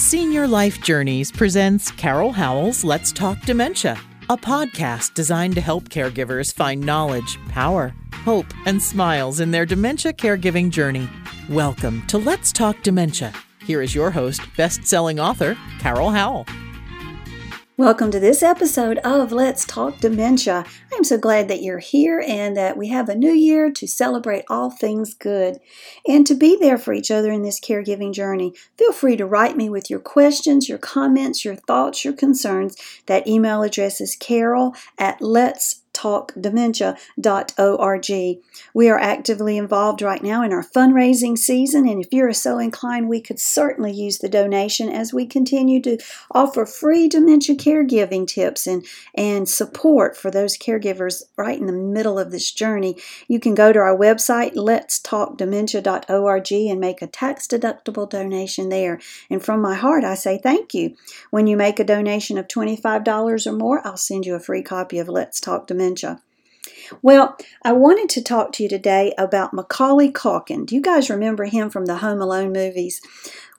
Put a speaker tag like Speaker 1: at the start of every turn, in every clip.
Speaker 1: Senior Life Journeys presents Carol Howell's Let's Talk Dementia, a podcast designed to help caregivers find knowledge, power, hope, and smiles in their dementia caregiving journey. Welcome to Let's Talk Dementia. Here is your host, best selling author, Carol Howell.
Speaker 2: Welcome to this episode of Let's Talk Dementia. I'm so glad that you're here and that we have a new year to celebrate all things good and to be there for each other in this caregiving journey. Feel free to write me with your questions, your comments, your thoughts, your concerns. That email address is carol at let's talkdementia.org. We are actively involved right now in our fundraising season, and if you're so inclined, we could certainly use the donation as we continue to offer free dementia caregiving tips and, and support for those caregivers right in the middle of this journey. You can go to our website, letstalkdementia.org, and make a tax deductible donation there. And from my heart, I say thank you. When you make a donation of $25 or more, I'll send you a free copy of Let's Talk Dementia dementia. Well, I wanted to talk to you today about Macaulay Culkin. Do you guys remember him from the Home Alone movies?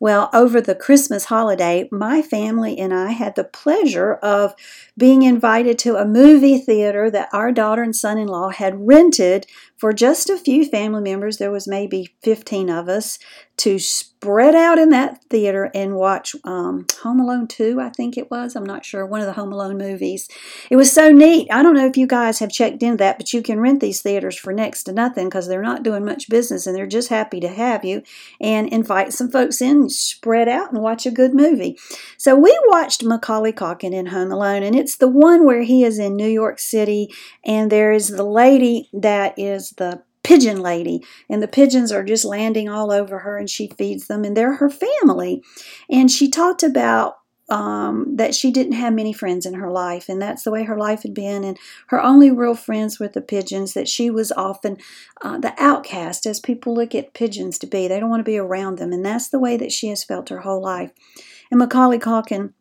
Speaker 2: Well, over the Christmas holiday, my family and I had the pleasure of being invited to a movie theater that our daughter and son in law had rented for just a few family members. There was maybe 15 of us to spread out in that theater and watch um, Home Alone 2, I think it was. I'm not sure. One of the Home Alone movies. It was so neat. I don't know if you guys have checked into that, but you can rent these theaters for next to nothing because they're not doing much business and they're just happy to have you and invite some folks in, spread out, and watch a good movie. So we watched Macaulay Culkin in Home Alone, and it's the one where he is in New York City and there is the lady that is the pigeon lady and the pigeons are just landing all over her and she feeds them and they're her family and she talked about um, that she didn't have many friends in her life, and that's the way her life had been. And her only real friends were the pigeons, that she was often uh, the outcast, as people look at pigeons to be. They don't want to be around them, and that's the way that she has felt her whole life. And Macaulay Culkin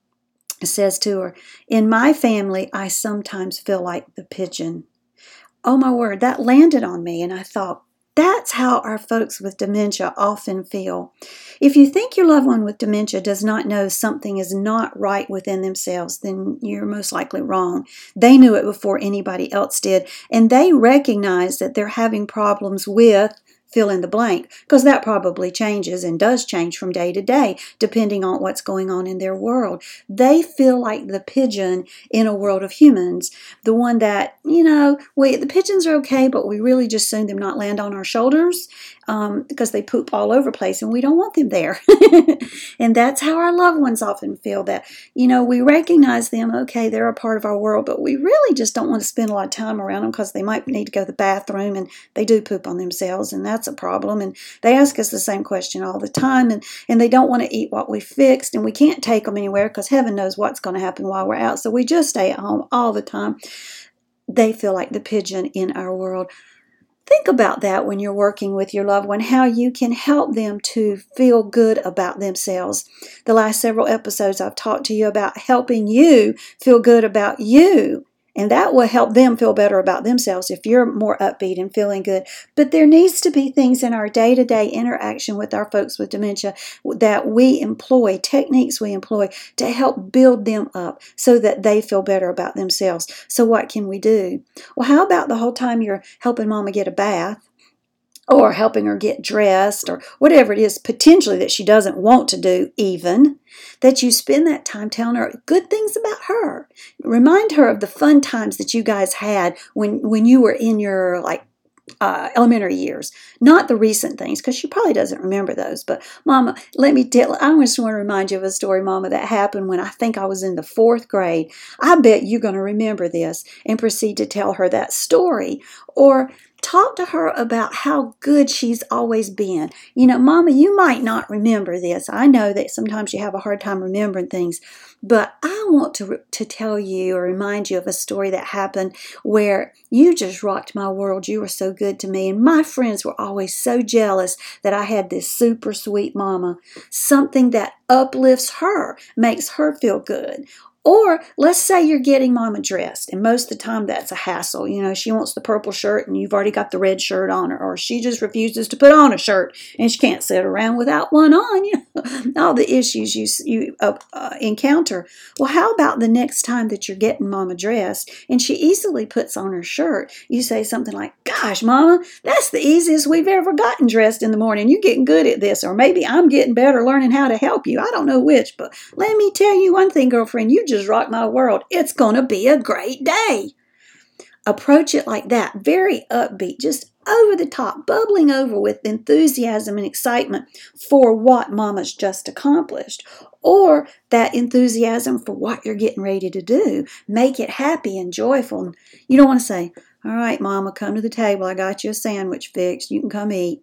Speaker 2: says to her, In my family, I sometimes feel like the pigeon oh my word, that landed on me. And I thought, that's how our folks with dementia often feel. If you think your loved one with dementia does not know something is not right within themselves, then you're most likely wrong. They knew it before anybody else did, and they recognize that they're having problems with fill in the blank because that probably changes and does change from day to day depending on what's going on in their world. They feel like the pigeon in a world of humans, the one that, you know, we the pigeons are okay, but we really just soon them not land on our shoulders um, because they poop all over place and we don't want them there. and that's how our loved ones often feel that, you know, we recognize them, okay, they're a part of our world, but we really just don't want to spend a lot of time around them because they might need to go to the bathroom and they do poop on themselves and that's a problem. And they ask us the same question all the time and, and they don't want to eat what we fixed and we can't take them anywhere because heaven knows what's going to happen while we're out. So we just stay at home all the time. They feel like the pigeon in our world. Think about that when you're working with your loved one, how you can help them to feel good about themselves. The last several episodes, I've talked to you about helping you feel good about you and that will help them feel better about themselves if you're more upbeat and feeling good. But there needs to be things in our day to day interaction with our folks with dementia that we employ, techniques we employ to help build them up so that they feel better about themselves. So, what can we do? Well, how about the whole time you're helping mama get a bath? Or helping her get dressed or whatever it is potentially that she doesn't want to do even that you spend that time telling her good things about her remind her of the fun times that you guys had when when you were in your like uh, elementary years, not the recent things, because she probably doesn't remember those. But, Mama, let me tell. I just want to remind you of a story, Mama, that happened when I think I was in the fourth grade. I bet you're going to remember this, and proceed to tell her that story. Or talk to her about how good she's always been. You know, Mama, you might not remember this. I know that sometimes you have a hard time remembering things, but I want to, to tell you or remind you of a story that happened where you just rocked my world. You were so good to me. And my friends were always so jealous that I had this super sweet mama. Something that uplifts her, makes her feel good. Or let's say you're getting mama dressed, and most of the time that's a hassle. You know, she wants the purple shirt and you've already got the red shirt on her, or she just refuses to put on a shirt and she can't sit around without one on. You know, all the issues you, you uh, uh, encounter. Well, how about the next time that you're getting mama dressed and she easily puts on her shirt? You say something like, Gosh, mama, that's the easiest we've ever gotten dressed in the morning. You're getting good at this, or maybe I'm getting better learning how to help you. I don't know which, but let me tell you one thing, girlfriend, you just rock my world. It's going to be a great day. Approach it like that, very upbeat, just over the top, bubbling over with enthusiasm and excitement for what mama's just accomplished, or that enthusiasm for what you're getting ready to do. Make it happy and joyful. You don't want to say, All right, mama, come to the table. I got you a sandwich fixed. You can come eat.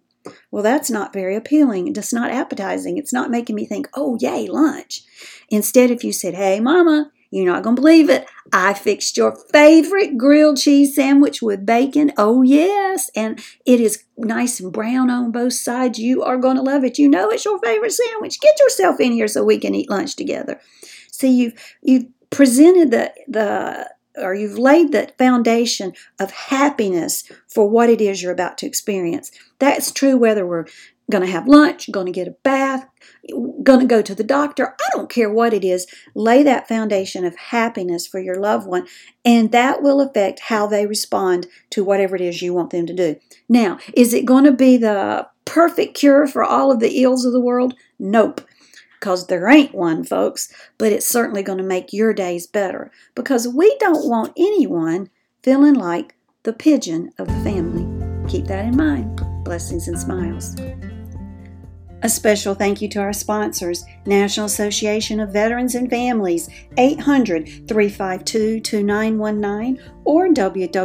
Speaker 2: Well, that's not very appealing. It's not appetizing. It's not making me think, oh, yay, lunch. Instead, if you said, hey, mama, you're not going to believe it. I fixed your favorite grilled cheese sandwich with bacon. Oh, yes. And it is nice and brown on both sides. You are going to love it. You know it's your favorite sandwich. Get yourself in here so we can eat lunch together. See, you've, you've presented the, the or you've laid the foundation of happiness for what it is you're about to experience. That's true whether we're going to have lunch, going to get a bath, going to go to the doctor. I don't care what it is. Lay that foundation of happiness for your loved one, and that will affect how they respond to whatever it is you want them to do. Now, is it going to be the perfect cure for all of the ills of the world? Nope because there ain't one, folks, but it's certainly going to make your days better because we don't want anyone feeling like the pigeon of the family. Keep that in mind. Blessings and smiles. A special thank you to our sponsors National Association of Veterans and Families, 800 352 2919 or www.navf.org.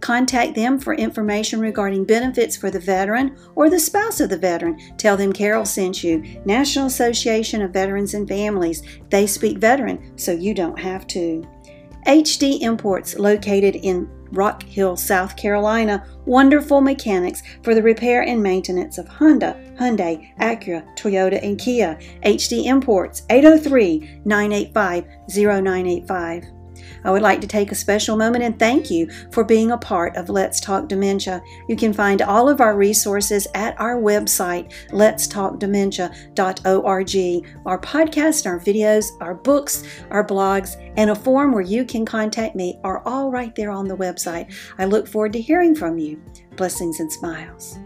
Speaker 2: Contact them for information regarding benefits for the veteran or the spouse of the veteran. Tell them Carol sent you. National Association of Veterans and Families. They speak veteran, so you don't have to. HD Imports, located in Rock Hill, South Carolina, wonderful mechanics for the repair and maintenance of Honda, Hyundai, Acura, Toyota, and Kia. HD Imports 803 985 0985. I would like to take a special moment and thank you for being a part of Let's Talk Dementia. You can find all of our resources at our website, letstalkdementia.org. Our podcast, our videos, our books, our blogs, and a form where you can contact me are all right there on the website. I look forward to hearing from you. Blessings and smiles.